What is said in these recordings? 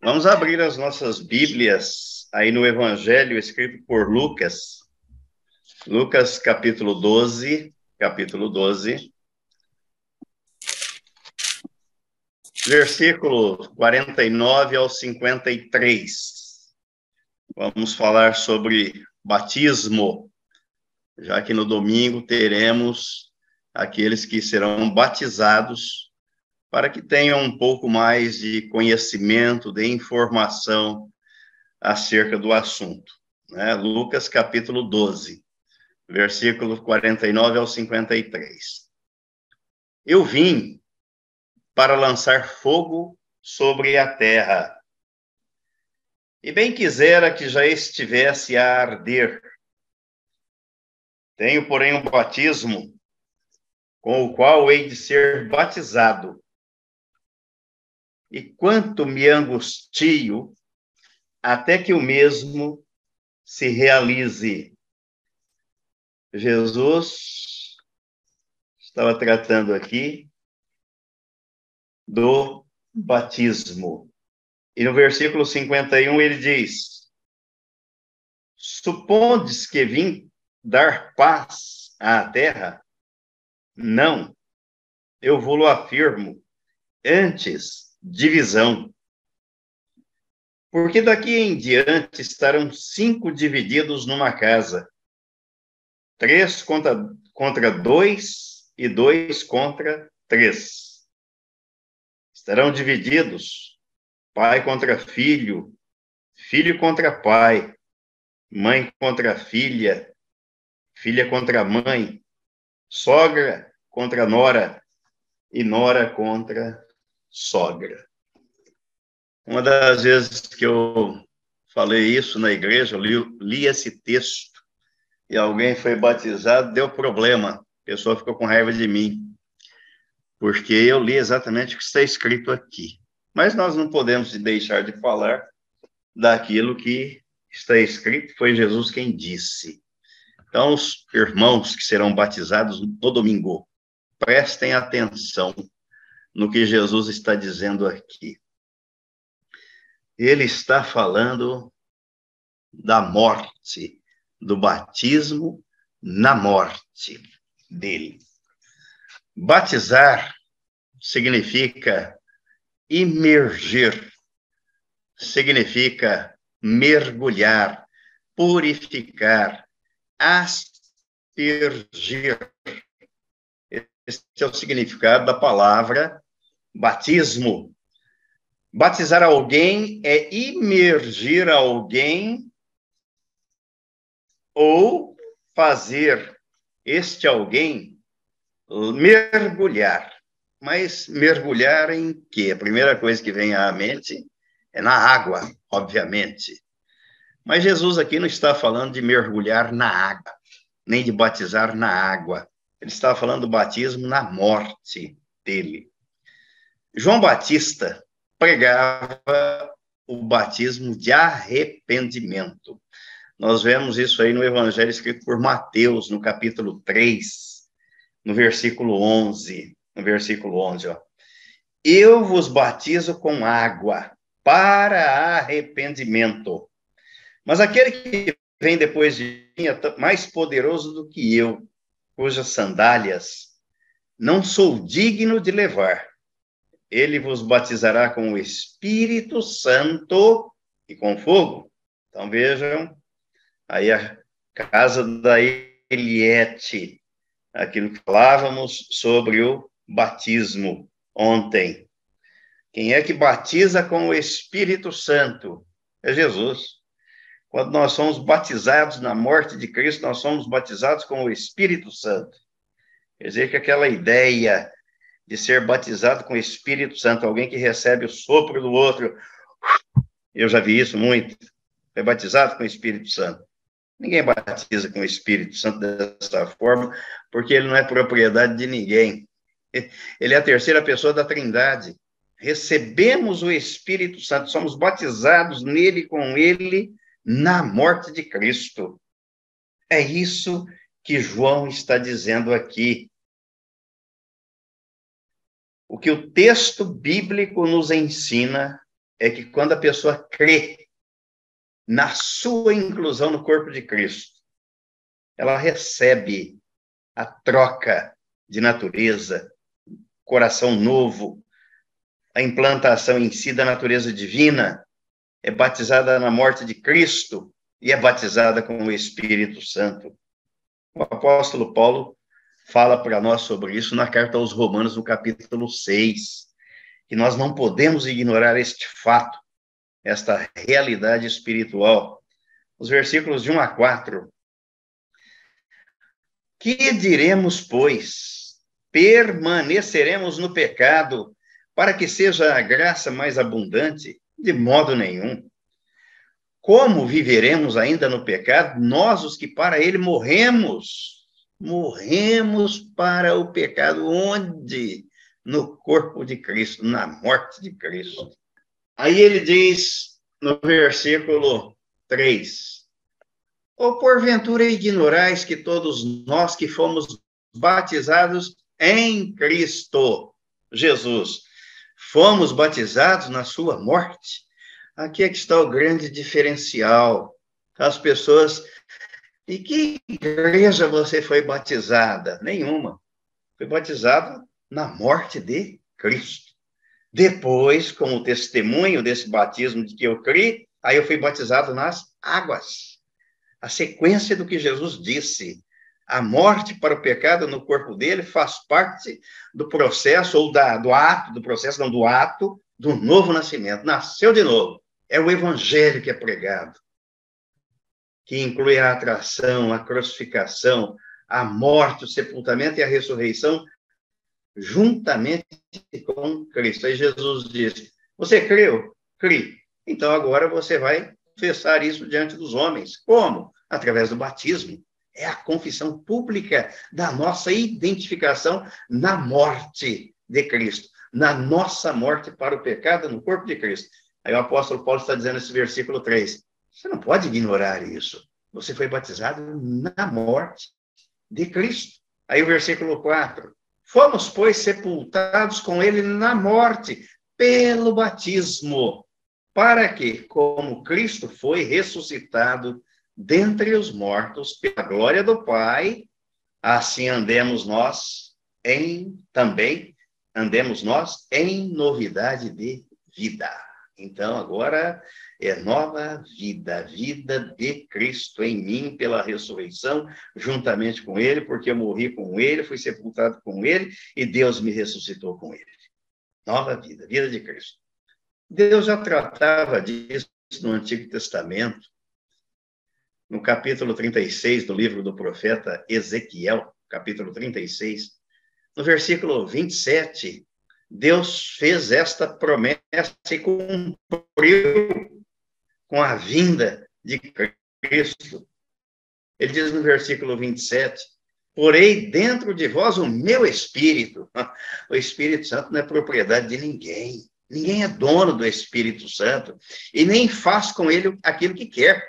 Vamos abrir as nossas Bíblias aí no Evangelho escrito por Lucas. Lucas, capítulo 12, capítulo 12. Versículo 49 ao 53. Vamos falar sobre batismo, já que no domingo teremos aqueles que serão batizados para que tenham um pouco mais de conhecimento, de informação acerca do assunto. Né? Lucas capítulo 12, versículo 49 ao 53. Eu vim para lançar fogo sobre a terra. E bem quisera que já estivesse a arder. Tenho, porém, um batismo com o qual hei de ser batizado e quanto me angustio até que o mesmo se realize. Jesus estava tratando aqui do batismo. E no versículo 51 ele diz: Supondes que vim dar paz à terra? Não, eu vou-lo afirmo. Antes, divisão. Porque daqui em diante estarão cinco divididos numa casa: três contra, contra dois e dois contra três. Estarão divididos pai contra filho, filho contra pai, mãe contra filha, filha contra mãe, sogra contra nora e nora contra sogra. Uma das vezes que eu falei isso na igreja, eu li, li esse texto e alguém foi batizado, deu problema. A pessoa ficou com raiva de mim, porque eu li exatamente o que está escrito aqui. Mas nós não podemos deixar de falar daquilo que está escrito, foi Jesus quem disse. Então, os irmãos que serão batizados no domingo, prestem atenção no que Jesus está dizendo aqui. Ele está falando da morte, do batismo na morte dele. Batizar significa imergir, significa mergulhar, purificar, aspergir. Esse é o significado da palavra batismo. Batizar alguém é imergir alguém ou fazer este alguém mergulhar. Mas mergulhar em quê? A primeira coisa que vem à mente é na água, obviamente. Mas Jesus aqui não está falando de mergulhar na água, nem de batizar na água. Ele está falando do batismo na morte dele. João Batista pregava o batismo de arrependimento. Nós vemos isso aí no Evangelho escrito por Mateus, no capítulo 3, no versículo 11. No versículo 11, ó. Eu vos batizo com água para arrependimento. Mas aquele que vem depois de mim é mais poderoso do que eu, cujas sandálias não sou digno de levar ele vos batizará com o Espírito Santo e com fogo. Então vejam, aí a casa da Eliette, aquilo que falávamos sobre o batismo ontem. Quem é que batiza com o Espírito Santo? É Jesus. Quando nós somos batizados na morte de Cristo, nós somos batizados com o Espírito Santo. Quer dizer que aquela ideia de ser batizado com o Espírito Santo, alguém que recebe o sopro do outro. Eu já vi isso muito. É batizado com o Espírito Santo. Ninguém batiza com o Espírito Santo dessa forma, porque ele não é propriedade de ninguém. Ele é a terceira pessoa da Trindade. Recebemos o Espírito Santo, somos batizados nele com ele na morte de Cristo. É isso que João está dizendo aqui. O que o texto bíblico nos ensina é que quando a pessoa crê na sua inclusão no corpo de Cristo, ela recebe a troca de natureza, coração novo, a implantação em si da natureza divina, é batizada na morte de Cristo e é batizada com o Espírito Santo. O apóstolo Paulo fala para nós sobre isso na carta aos Romanos, no capítulo 6, que nós não podemos ignorar este fato, esta realidade espiritual. Os versículos de 1 a 4. Que diremos, pois? Permaneceremos no pecado para que seja a graça mais abundante? De modo nenhum. Como viveremos ainda no pecado, nós os que para ele morremos? Morremos para o pecado onde? No corpo de Cristo, na morte de Cristo. Aí ele diz no versículo 3: Ou porventura ignorais que todos nós que fomos batizados em Cristo Jesus, fomos batizados na sua morte? Aqui é que está o grande diferencial. As pessoas. E que igreja você foi batizada? Nenhuma. Foi batizado na morte de Cristo. Depois, como testemunho desse batismo de que eu criei, aí eu fui batizado nas águas. A sequência do que Jesus disse. A morte para o pecado no corpo dele faz parte do processo, ou da, do ato, do processo, não, do ato do novo nascimento. Nasceu de novo. É o evangelho que é pregado, que inclui a atração, a crucificação, a morte, o sepultamento e a ressurreição, juntamente com Cristo. Aí Jesus diz: Você creu? Cri. Então agora você vai confessar isso diante dos homens. Como? Através do batismo. É a confissão pública da nossa identificação na morte de Cristo, na nossa morte para o pecado no corpo de Cristo. Aí o apóstolo Paulo está dizendo nesse versículo 3. Você não pode ignorar isso. Você foi batizado na morte de Cristo. Aí o versículo 4. Fomos, pois, sepultados com ele na morte, pelo batismo, para que, como Cristo foi ressuscitado dentre os mortos, pela glória do Pai, assim andemos nós em também andemos nós em novidade de vida. Então, agora é nova vida, vida de Cristo em mim pela ressurreição, juntamente com Ele, porque eu morri com Ele, fui sepultado com Ele e Deus me ressuscitou com Ele. Nova vida, vida de Cristo. Deus já tratava disso no Antigo Testamento, no capítulo 36 do livro do profeta Ezequiel, capítulo 36, no versículo 27, Deus fez esta promessa e cumpriu com a vinda de Cristo. Ele diz no versículo 27, porei dentro de vós o meu espírito. O Espírito Santo não é propriedade de ninguém. Ninguém é dono do Espírito Santo e nem faz com ele aquilo que quer,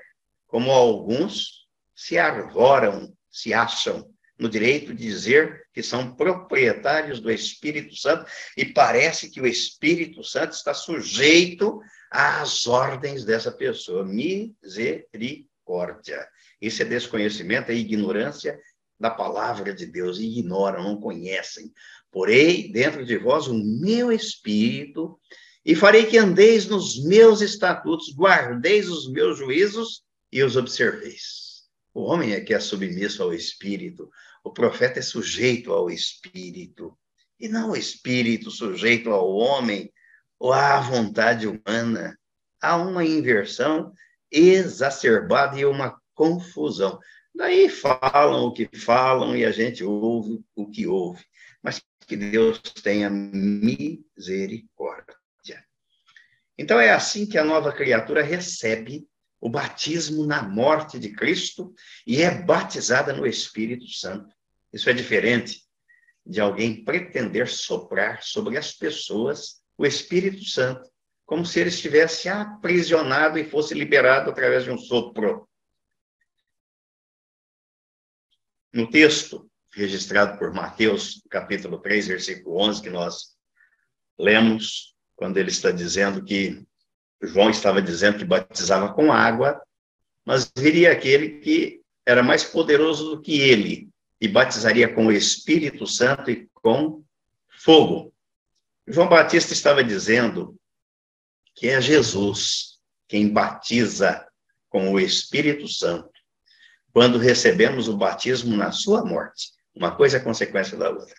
como alguns se arvoram, se acham no direito de dizer que são proprietários do Espírito Santo e parece que o Espírito Santo está sujeito às ordens dessa pessoa. Misericórdia. Isso é desconhecimento, é ignorância da palavra de Deus. Ignoram, não conhecem. Porém, dentro de vós o meu espírito e farei que andeis nos meus estatutos, guardeis os meus juízos e os observeis. O homem é que é submisso ao espírito, o profeta é sujeito ao espírito, e não o espírito sujeito ao homem ou à vontade humana. Há uma inversão exacerbada e uma confusão. Daí falam o que falam e a gente ouve o que ouve. Mas que Deus tenha misericórdia. Então é assim que a nova criatura recebe o batismo na morte de Cristo e é batizada no Espírito Santo. Isso é diferente de alguém pretender soprar sobre as pessoas o Espírito Santo, como se ele estivesse aprisionado e fosse liberado através de um sopro. No texto registrado por Mateus, capítulo 3, versículo 11, que nós lemos, quando ele está dizendo que João estava dizendo que batizava com água, mas viria aquele que era mais poderoso do que ele e batizaria com o Espírito Santo e com fogo. João Batista estava dizendo que é Jesus quem batiza com o Espírito Santo quando recebemos o batismo na sua morte. Uma coisa é consequência da outra.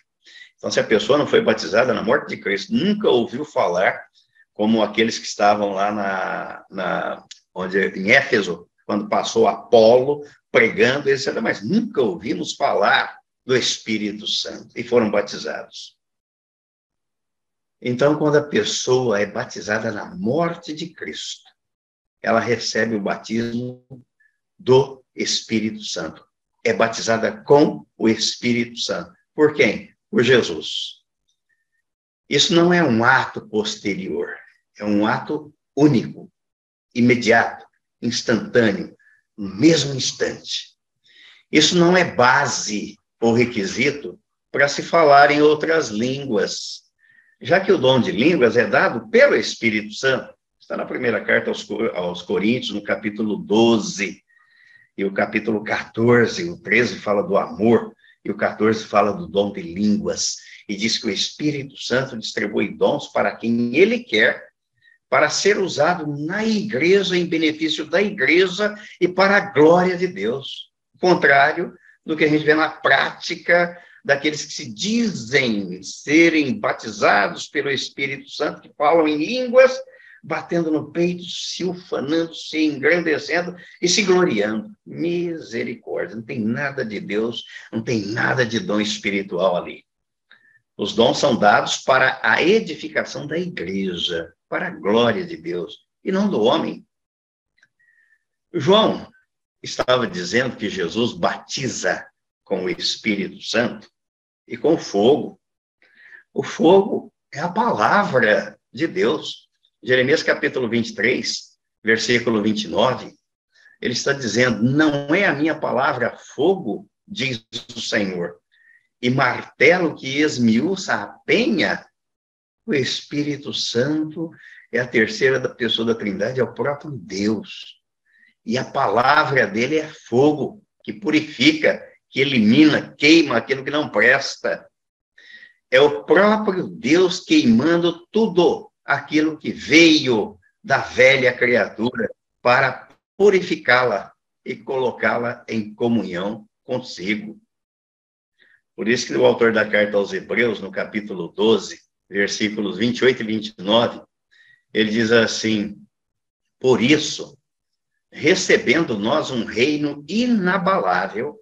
Então, se a pessoa não foi batizada na morte de Cristo, nunca ouviu falar, como aqueles que estavam lá na, na onde, em Éfeso, quando passou Apolo pregando, disseram, mas nunca ouvimos falar do Espírito Santo, e foram batizados. Então, quando a pessoa é batizada na morte de Cristo, ela recebe o batismo do Espírito Santo. É batizada com o Espírito Santo. Por quem? Por Jesus. Isso não é um ato posterior, é um ato único, imediato, instantâneo, no mesmo instante. Isso não é base ou requisito para se falar em outras línguas, já que o dom de línguas é dado pelo Espírito Santo. Está na primeira carta aos, aos Coríntios, no capítulo 12, e o capítulo 14, o 13 fala do amor, e o 14 fala do dom de línguas, e diz que o Espírito Santo distribui dons para quem ele quer, para ser usado na igreja, em benefício da igreja e para a glória de Deus. O contrário do que a gente vê na prática daqueles que se dizem serem batizados pelo Espírito Santo, que falam em línguas, batendo no peito, se ufanando, se engrandecendo e se gloriando. Misericórdia, não tem nada de Deus, não tem nada de dom espiritual ali. Os dons são dados para a edificação da igreja, para a glória de Deus, e não do homem. João estava dizendo que Jesus batiza com o Espírito Santo e com fogo. O fogo é a palavra de Deus. Jeremias capítulo 23, versículo 29, ele está dizendo: Não é a minha palavra fogo, diz o Senhor, e martelo que esmiuça a penha. O Espírito Santo é a terceira da pessoa da Trindade, é o próprio Deus. E a palavra dele é fogo, que purifica, que elimina, queima aquilo que não presta. É o próprio Deus queimando tudo aquilo que veio da velha criatura para purificá-la e colocá-la em comunhão consigo. Por isso que o autor da carta aos Hebreus, no capítulo 12, versículos 28 e 29, ele diz assim: Por isso, recebendo nós um reino inabalável,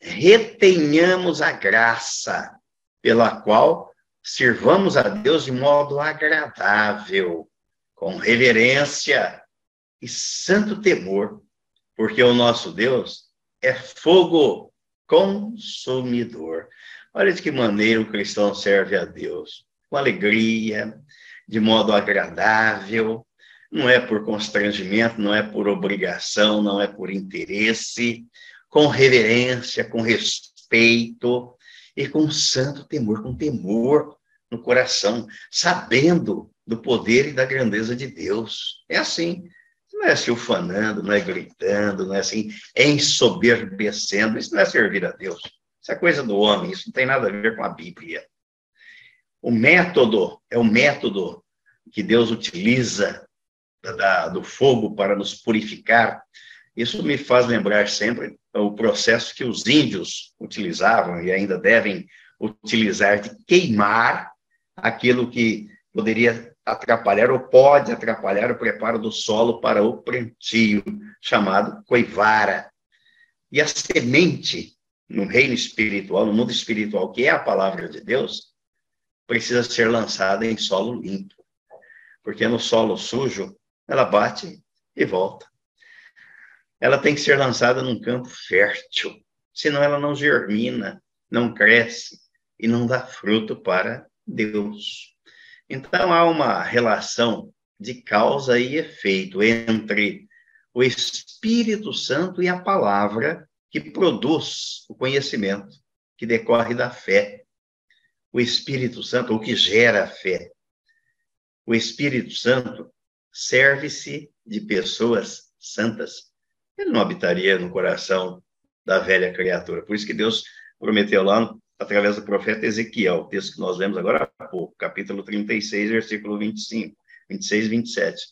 retenhamos a graça pela qual sirvamos a Deus de modo agradável, com reverência e santo temor, porque o nosso Deus é fogo consumidor. Olha de que maneira o cristão serve a Deus, com alegria, de modo agradável, não é por constrangimento, não é por obrigação, não é por interesse, com reverência, com respeito e com santo temor, com temor no coração, sabendo do poder e da grandeza de Deus. É assim. Não é se ufanando, não é gritando, não é assim, ensoberbecendo. Isso não é servir a Deus. Isso é coisa do homem, isso não tem nada a ver com a Bíblia. O método é o método que Deus utiliza da, do fogo para nos purificar, isso me faz lembrar sempre o processo que os índios utilizavam e ainda devem utilizar de queimar aquilo que poderia atrapalhar ou pode atrapalhar o preparo do solo para o plantio, chamado coivara. E a semente no reino espiritual, no mundo espiritual, que é a palavra de Deus, precisa ser lançada em solo limpo. Porque no solo sujo, ela bate e volta ela tem que ser lançada num campo fértil, senão ela não germina, não cresce e não dá fruto para Deus. Então há uma relação de causa e efeito entre o Espírito Santo e a palavra que produz o conhecimento que decorre da fé. O Espírito Santo, o que gera a fé. O Espírito Santo serve-se de pessoas santas. Ele não habitaria no coração da velha criatura. Por isso que Deus prometeu lá, através do profeta Ezequiel, o texto que nós lemos agora há pouco, capítulo 36, versículo 25, 26 e 27,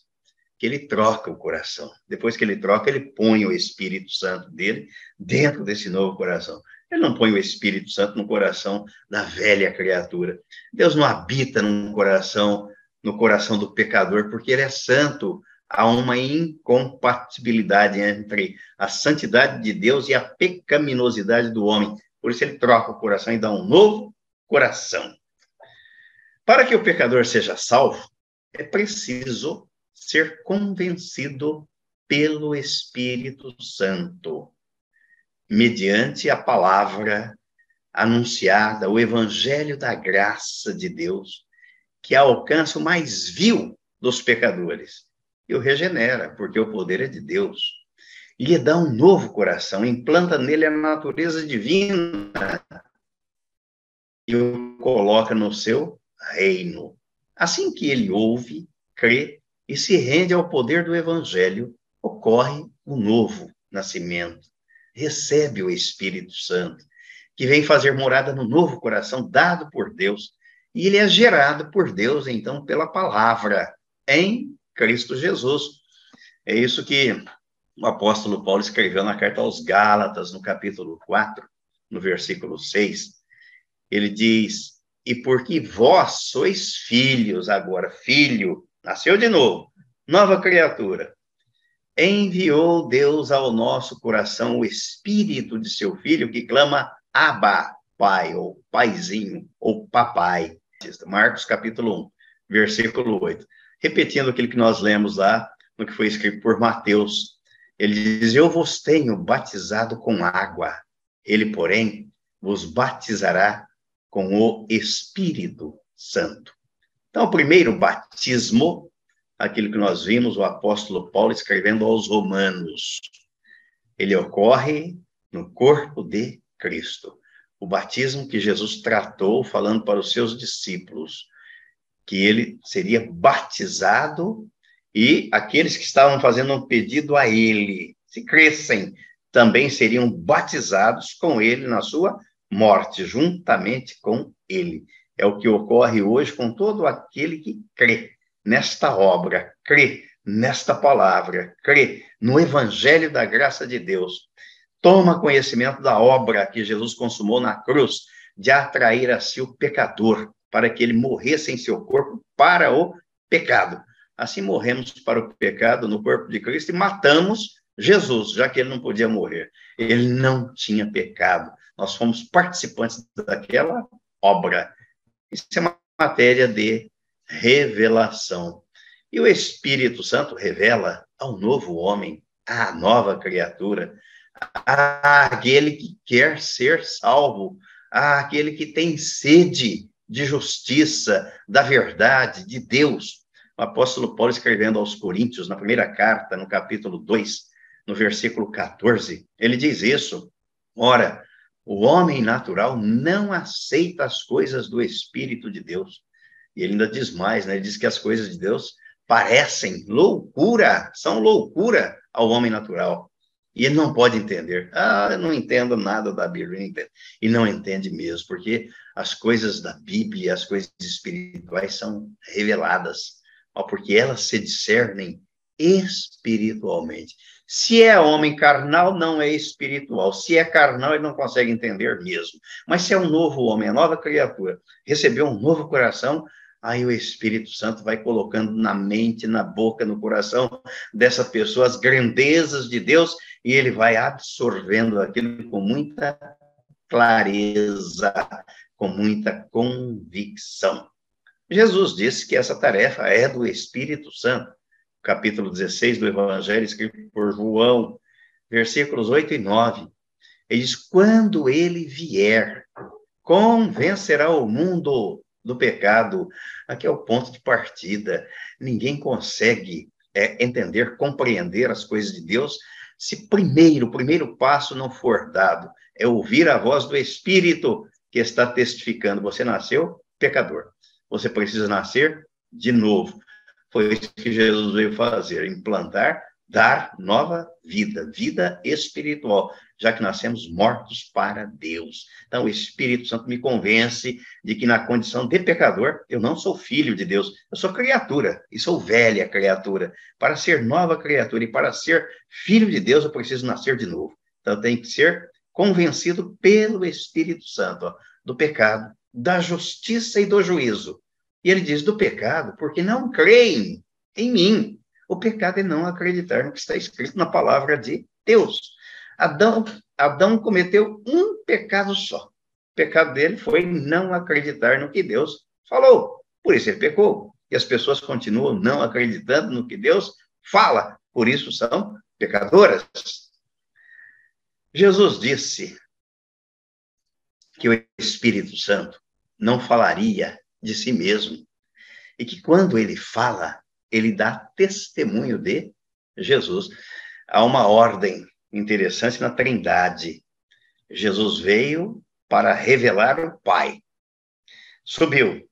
que ele troca o coração. Depois que ele troca, ele põe o Espírito Santo dele dentro desse novo coração. Ele não põe o Espírito Santo no coração da velha criatura. Deus não habita num coração, no coração do pecador, porque ele é santo, há uma incompatibilidade entre a santidade de Deus e a pecaminosidade do homem. Por isso ele troca o coração e dá um novo coração. Para que o pecador seja salvo, é preciso ser convencido pelo Espírito Santo, mediante a palavra anunciada, o evangelho da graça de Deus, que alcança o mais vil dos pecadores e o regenera, porque o poder é de Deus. Lhe dá um novo coração, implanta nele a natureza divina e o coloca no seu reino. Assim que ele ouve, crê e se rende ao poder do evangelho, ocorre o novo nascimento. Recebe o Espírito Santo, que vem fazer morada no novo coração dado por Deus, e ele é gerado por Deus, então, pela palavra, em Cristo Jesus. É isso que o apóstolo Paulo escreveu na carta aos Gálatas, no capítulo 4, no versículo 6. Ele diz: E porque vós sois filhos, agora, filho, nasceu de novo, nova criatura, enviou Deus ao nosso coração o espírito de seu filho que clama Abba, pai, ou paizinho, ou papai. Marcos capítulo 1, versículo 8 repetindo aquilo que nós lemos lá no que foi escrito por Mateus. Ele diz: Eu vos tenho batizado com água, ele, porém, vos batizará com o Espírito Santo. Então, o primeiro batismo, aquilo que nós vimos o apóstolo Paulo escrevendo aos Romanos, ele ocorre no corpo de Cristo. O batismo que Jesus tratou, falando para os seus discípulos, que ele seria batizado e aqueles que estavam fazendo um pedido a ele, se crescem, também seriam batizados com ele na sua morte, juntamente com ele. É o que ocorre hoje com todo aquele que crê nesta obra, crê nesta palavra, crê no evangelho da graça de Deus. Toma conhecimento da obra que Jesus consumou na cruz de atrair a si o pecador para que ele morresse em seu corpo para o pecado. Assim morremos para o pecado no corpo de Cristo e matamos Jesus, já que ele não podia morrer. Ele não tinha pecado. Nós fomos participantes daquela obra. Isso é uma matéria de revelação. E o Espírito Santo revela ao novo homem, à nova criatura, àquele que quer ser salvo, àquele que tem sede de justiça, da verdade, de Deus. O apóstolo Paulo escrevendo aos Coríntios, na primeira carta, no capítulo 2, no versículo 14, ele diz isso. Ora, o homem natural não aceita as coisas do Espírito de Deus. E ele ainda diz mais, né? Ele diz que as coisas de Deus parecem loucura, são loucura ao homem natural. E ele não pode entender. Ah, eu não entendo nada da Bíblia. E não entende mesmo, porque as coisas da Bíblia, as coisas espirituais são reveladas, porque elas se discernem espiritualmente. Se é homem carnal, não é espiritual. Se é carnal, ele não consegue entender mesmo. Mas se é um novo homem, a nova criatura, recebeu um novo coração, aí o Espírito Santo vai colocando na mente, na boca, no coração dessa pessoa as grandezas de Deus e ele vai absorvendo aquilo com muita clareza, com muita convicção. Jesus disse que essa tarefa é do Espírito Santo. Capítulo 16 do Evangelho, escrito por João, versículos 8 e 9. Ele diz: Quando ele vier, convencerá o mundo do pecado. Aqui é o ponto de partida. Ninguém consegue é, entender, compreender as coisas de Deus se primeiro, o primeiro passo não for dado. É ouvir a voz do Espírito que está testificando: você nasceu pecador. Você precisa nascer de novo. Foi isso que Jesus veio fazer, implantar, dar nova vida, vida espiritual, já que nascemos mortos para Deus. Então, o Espírito Santo me convence de que, na condição de pecador, eu não sou filho de Deus, eu sou criatura, e sou velha criatura. Para ser nova criatura e para ser filho de Deus, eu preciso nascer de novo. Então, tenho que ser convencido pelo Espírito Santo ó, do pecado, da justiça e do juízo. E ele diz do pecado, porque não creem em mim. O pecado é não acreditar no que está escrito na palavra de Deus. Adão, Adão cometeu um pecado só. O pecado dele foi não acreditar no que Deus falou. Por isso ele pecou. E as pessoas continuam não acreditando no que Deus fala. Por isso são pecadoras. Jesus disse que o Espírito Santo não falaria de si mesmo e que quando ele fala, ele dá testemunho de Jesus. Há uma ordem interessante na Trindade. Jesus veio para revelar o Pai. Subiu,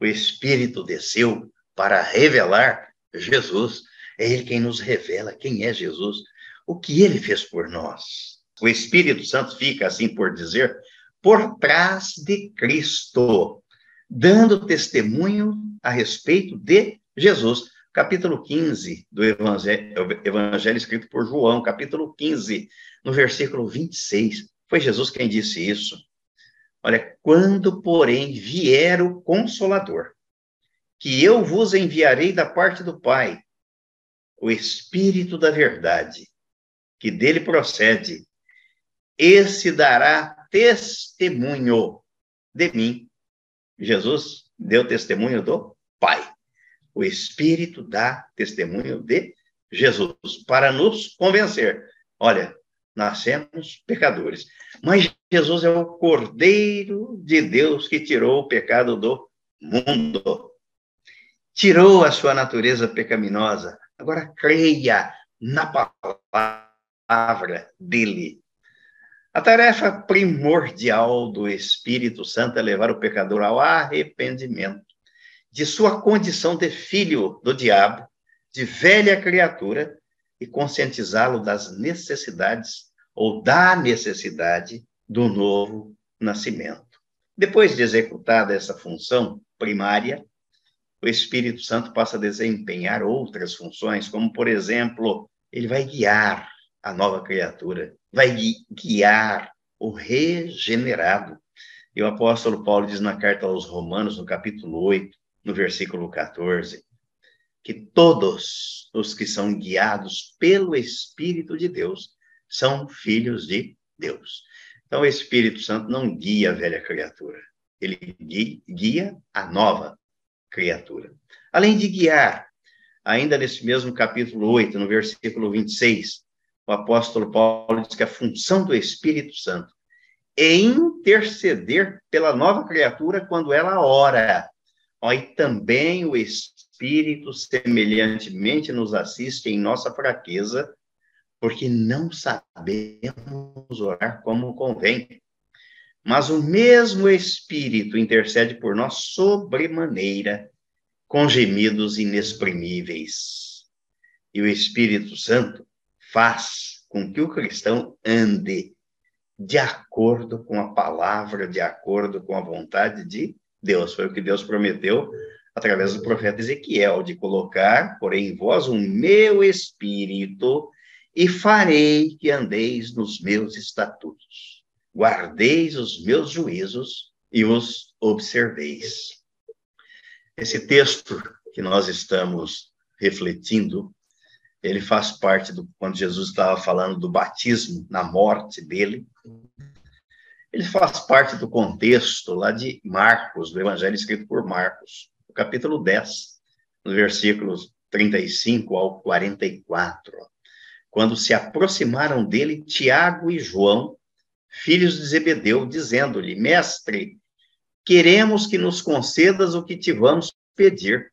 o Espírito desceu para revelar Jesus. É Ele quem nos revela quem é Jesus, o que Ele fez por nós. O Espírito Santo fica, assim por dizer, por trás de Cristo, dando testemunho a respeito de Jesus. Capítulo 15 do Evangelho, Evangelho escrito por João, capítulo 15, no versículo 26. Foi Jesus quem disse isso. Olha, quando, porém, vier o Consolador, que eu vos enviarei da parte do Pai, o Espírito da Verdade, que dele procede, esse dará testemunho de mim. Jesus deu testemunho do Pai. O Espírito dá testemunho de Jesus para nos convencer. Olha, nascemos pecadores, mas Jesus é o Cordeiro de Deus que tirou o pecado do mundo. Tirou a sua natureza pecaminosa. Agora creia na palavra dele a tarefa primordial do Espírito Santo é levar o pecador ao arrependimento de sua condição de filho do diabo, de velha criatura, e conscientizá-lo das necessidades ou da necessidade do novo nascimento. Depois de executada essa função primária, o Espírito Santo passa a desempenhar outras funções, como, por exemplo, ele vai guiar a nova criatura, vai guiar o regenerado. E o apóstolo Paulo diz na carta aos Romanos, no capítulo 8, no versículo 14, que todos os que são guiados pelo Espírito de Deus são filhos de Deus. Então, o Espírito Santo não guia a velha criatura, ele guia a nova criatura. Além de guiar, ainda nesse mesmo capítulo 8, no versículo 26, o apóstolo Paulo diz que a função do Espírito Santo é interceder pela nova criatura quando ela ora. E também o Espírito semelhantemente nos assiste em nossa fraqueza, porque não sabemos orar como convém. Mas o mesmo Espírito intercede por nós sobremaneira, com gemidos inexprimíveis. E o Espírito Santo faz com que o cristão ande de acordo com a palavra, de acordo com a vontade de Deus. Foi o que Deus prometeu através do profeta Ezequiel, de colocar, porém, em vós o meu espírito e farei que andeis nos meus estatutos. Guardeis os meus juízos e os observeis. Esse texto que nós estamos refletindo ele faz parte do quando Jesus estava falando do batismo na morte dele. Ele faz parte do contexto lá de Marcos, do evangelho escrito por Marcos, no capítulo 10, nos versículos 35 ao 44. Quando se aproximaram dele Tiago e João, filhos de Zebedeu, dizendo-lhe: Mestre, queremos que nos concedas o que te vamos pedir.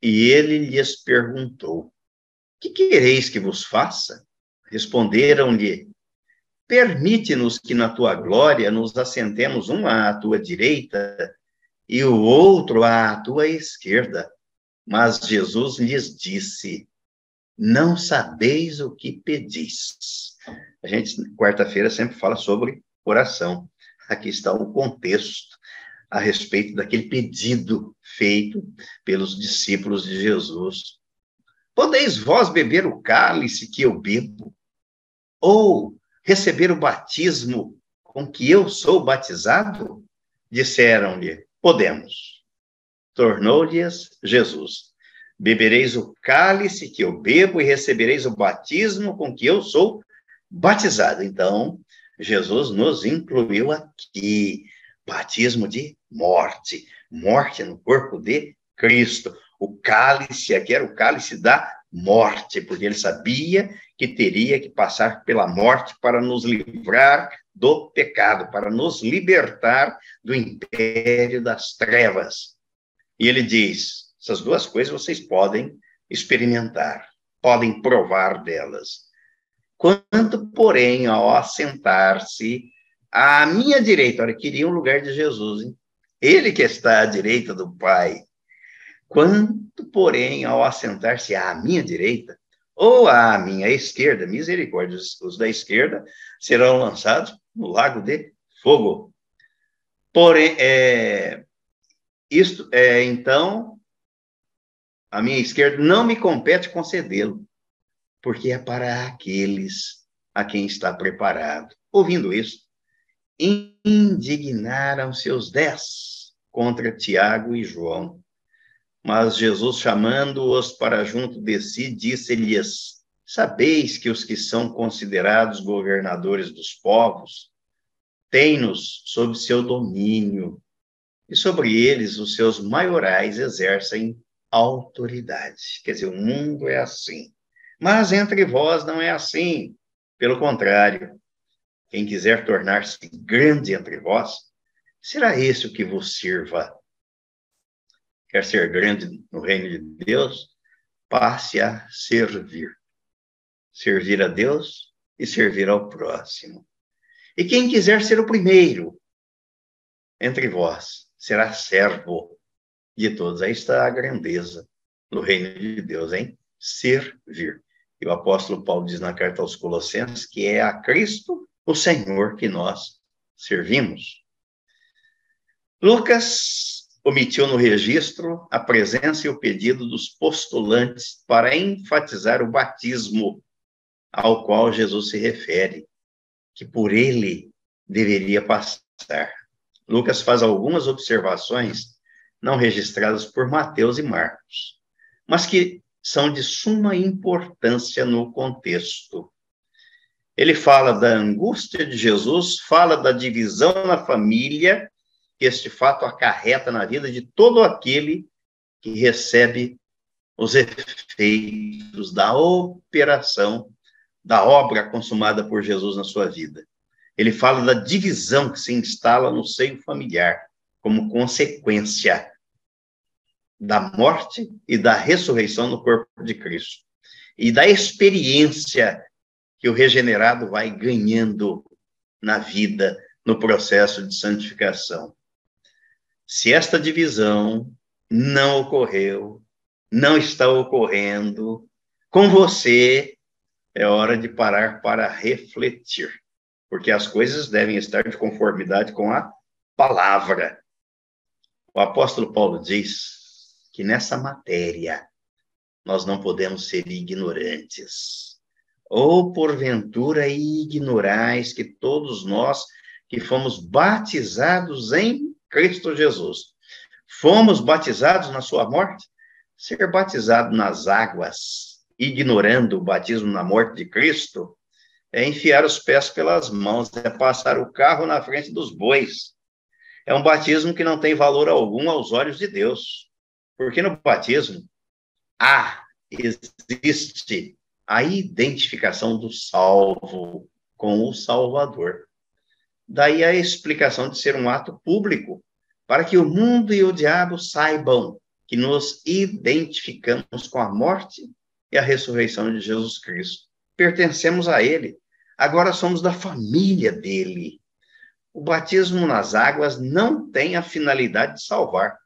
E ele lhes perguntou: que quereis que vos faça? Responderam-lhe: Permite-nos que na tua glória nos assentemos um à tua direita e o outro à tua esquerda. Mas Jesus lhes disse: Não sabeis o que pedis. A gente, quarta-feira, sempre fala sobre oração. Aqui está o contexto a respeito daquele pedido feito pelos discípulos de Jesus. Podeis vós beber o cálice que eu bebo? Ou receber o batismo com que eu sou batizado? Disseram-lhe: Podemos. Tornou-lhes Jesus: Bebereis o cálice que eu bebo e recebereis o batismo com que eu sou batizado. Então, Jesus nos incluiu aqui. Batismo de morte, morte no corpo de Cristo. O cálice aqui era o cálice da morte, porque ele sabia que teria que passar pela morte para nos livrar do pecado, para nos libertar do império das trevas. E ele diz: essas duas coisas vocês podem experimentar, podem provar delas. Quanto, porém, ao assentar-se à minha direita, olha, queria um lugar de Jesus, hein? Ele que está à direita do Pai. Quanto, porém, ao assentar-se à minha direita, ou à minha esquerda, misericórdia, os da esquerda serão lançados no lago de fogo. Porém, é, isto, é, então, a minha esquerda não me compete concedê-lo, porque é para aqueles a quem está preparado. Ouvindo isso, indignaram seus dez contra Tiago e João. Mas Jesus, chamando-os para junto de si, disse-lhes: Sabeis que os que são considerados governadores dos povos têm-nos sob seu domínio, e sobre eles os seus maiorais exercem autoridade. Quer dizer, o mundo é assim. Mas entre vós não é assim. Pelo contrário, quem quiser tornar-se grande entre vós, será esse o que vos sirva. Quer ser grande no reino de Deus? Passe a servir. Servir a Deus e servir ao próximo. E quem quiser ser o primeiro entre vós, será servo de todos. Aí está a grandeza no reino de Deus, hein? Servir. E o apóstolo Paulo diz na carta aos Colossenses que é a Cristo o Senhor que nós servimos. Lucas omitiu no registro a presença e o pedido dos postulantes para enfatizar o batismo ao qual Jesus se refere, que por ele deveria passar. Lucas faz algumas observações não registradas por Mateus e Marcos, mas que são de suma importância no contexto. Ele fala da angústia de Jesus, fala da divisão na família, que este fato acarreta na vida de todo aquele que recebe os efeitos da operação, da obra consumada por Jesus na sua vida. Ele fala da divisão que se instala no seio familiar, como consequência da morte e da ressurreição no corpo de Cristo. E da experiência que o regenerado vai ganhando na vida, no processo de santificação. Se esta divisão não ocorreu, não está ocorrendo, com você é hora de parar para refletir, porque as coisas devem estar de conformidade com a palavra. O apóstolo Paulo diz que nessa matéria nós não podemos ser ignorantes. Ou porventura ignorais que todos nós que fomos batizados em Cristo Jesus, fomos batizados na sua morte? Ser batizado nas águas, ignorando o batismo na morte de Cristo, é enfiar os pés pelas mãos, é passar o carro na frente dos bois. É um batismo que não tem valor algum aos olhos de Deus. Porque no batismo há, existe a identificação do salvo com o Salvador. Daí a explicação de ser um ato público, para que o mundo e o diabo saibam que nos identificamos com a morte e a ressurreição de Jesus Cristo. Pertencemos a Ele. Agora somos da família dele. O batismo nas águas não tem a finalidade de salvar,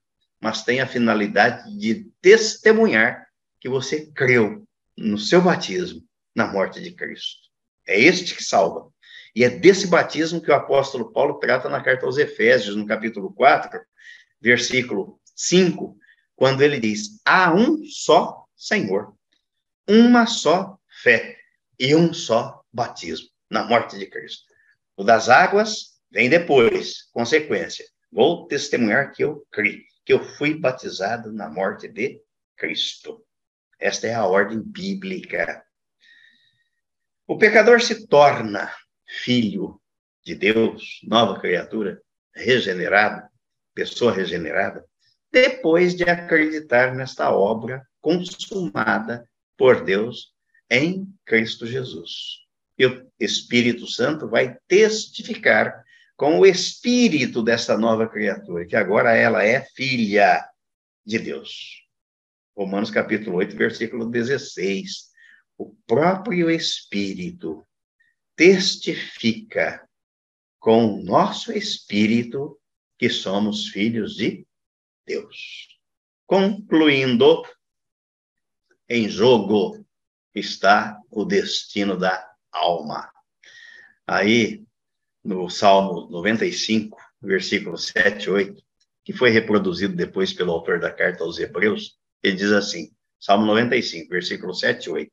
mas tem a finalidade de testemunhar que você creu no seu batismo, na morte de Cristo. É este que salva. E é desse batismo que o apóstolo Paulo trata na carta aos Efésios, no capítulo 4, versículo 5, quando ele diz: há um só Senhor, uma só fé e um só batismo na morte de Cristo. O das águas vem depois, consequência. Vou testemunhar que eu criei, que eu fui batizado na morte de Cristo. Esta é a ordem bíblica. O pecador se torna filho de Deus, nova criatura, regenerado, pessoa regenerada, depois de acreditar nesta obra consumada por Deus em Cristo Jesus. E o Espírito Santo vai testificar com o espírito dessa nova criatura, que agora ela é filha de Deus. Romanos capítulo 8, versículo 16. O próprio Espírito testifica com o nosso espírito que somos filhos de Deus. Concluindo, em jogo está o destino da alma. Aí, no Salmo 95, versículo 7 8, que foi reproduzido depois pelo autor da carta aos Hebreus, ele diz assim, Salmo 95, versículo 7 8.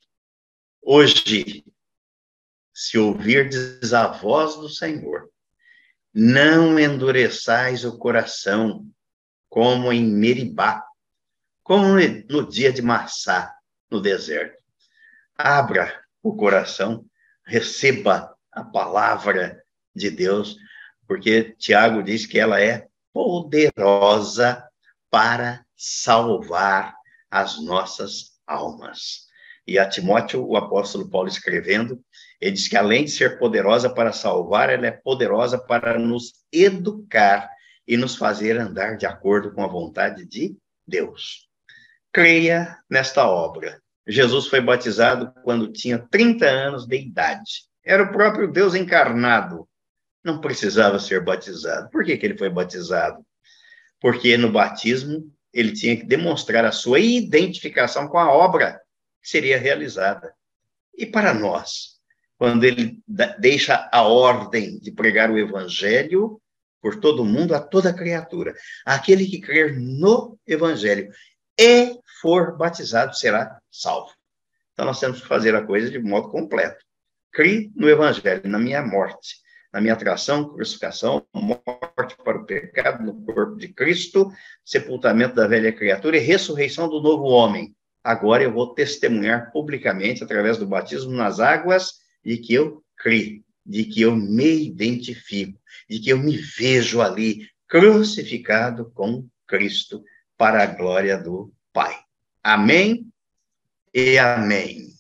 Hoje, se ouvirdes a voz do Senhor, não endureçais o coração, como em Meribá, como no dia de Massá, no deserto. Abra o coração, receba a palavra de Deus, porque Tiago diz que ela é poderosa para salvar as nossas almas. E a Timóteo, o apóstolo Paulo escrevendo, ele diz que além de ser poderosa para salvar, ela é poderosa para nos educar e nos fazer andar de acordo com a vontade de Deus. Creia nesta obra. Jesus foi batizado quando tinha 30 anos de idade. Era o próprio Deus encarnado. Não precisava ser batizado. Por que, que ele foi batizado? Porque no batismo ele tinha que demonstrar a sua identificação com a obra que seria realizada. E para nós, quando ele deixa a ordem de pregar o evangelho por todo mundo, a toda criatura, aquele que crer no evangelho e for batizado será salvo. Então nós temos que fazer a coisa de modo completo. Crie no evangelho, na minha morte, na minha atração, crucificação, morte para o pecado no corpo de Cristo, sepultamento da velha criatura e ressurreição do novo homem. Agora eu vou testemunhar publicamente, através do batismo nas águas, de que eu criei, de que eu me identifico, de que eu me vejo ali crucificado com Cristo para a glória do Pai. Amém e amém.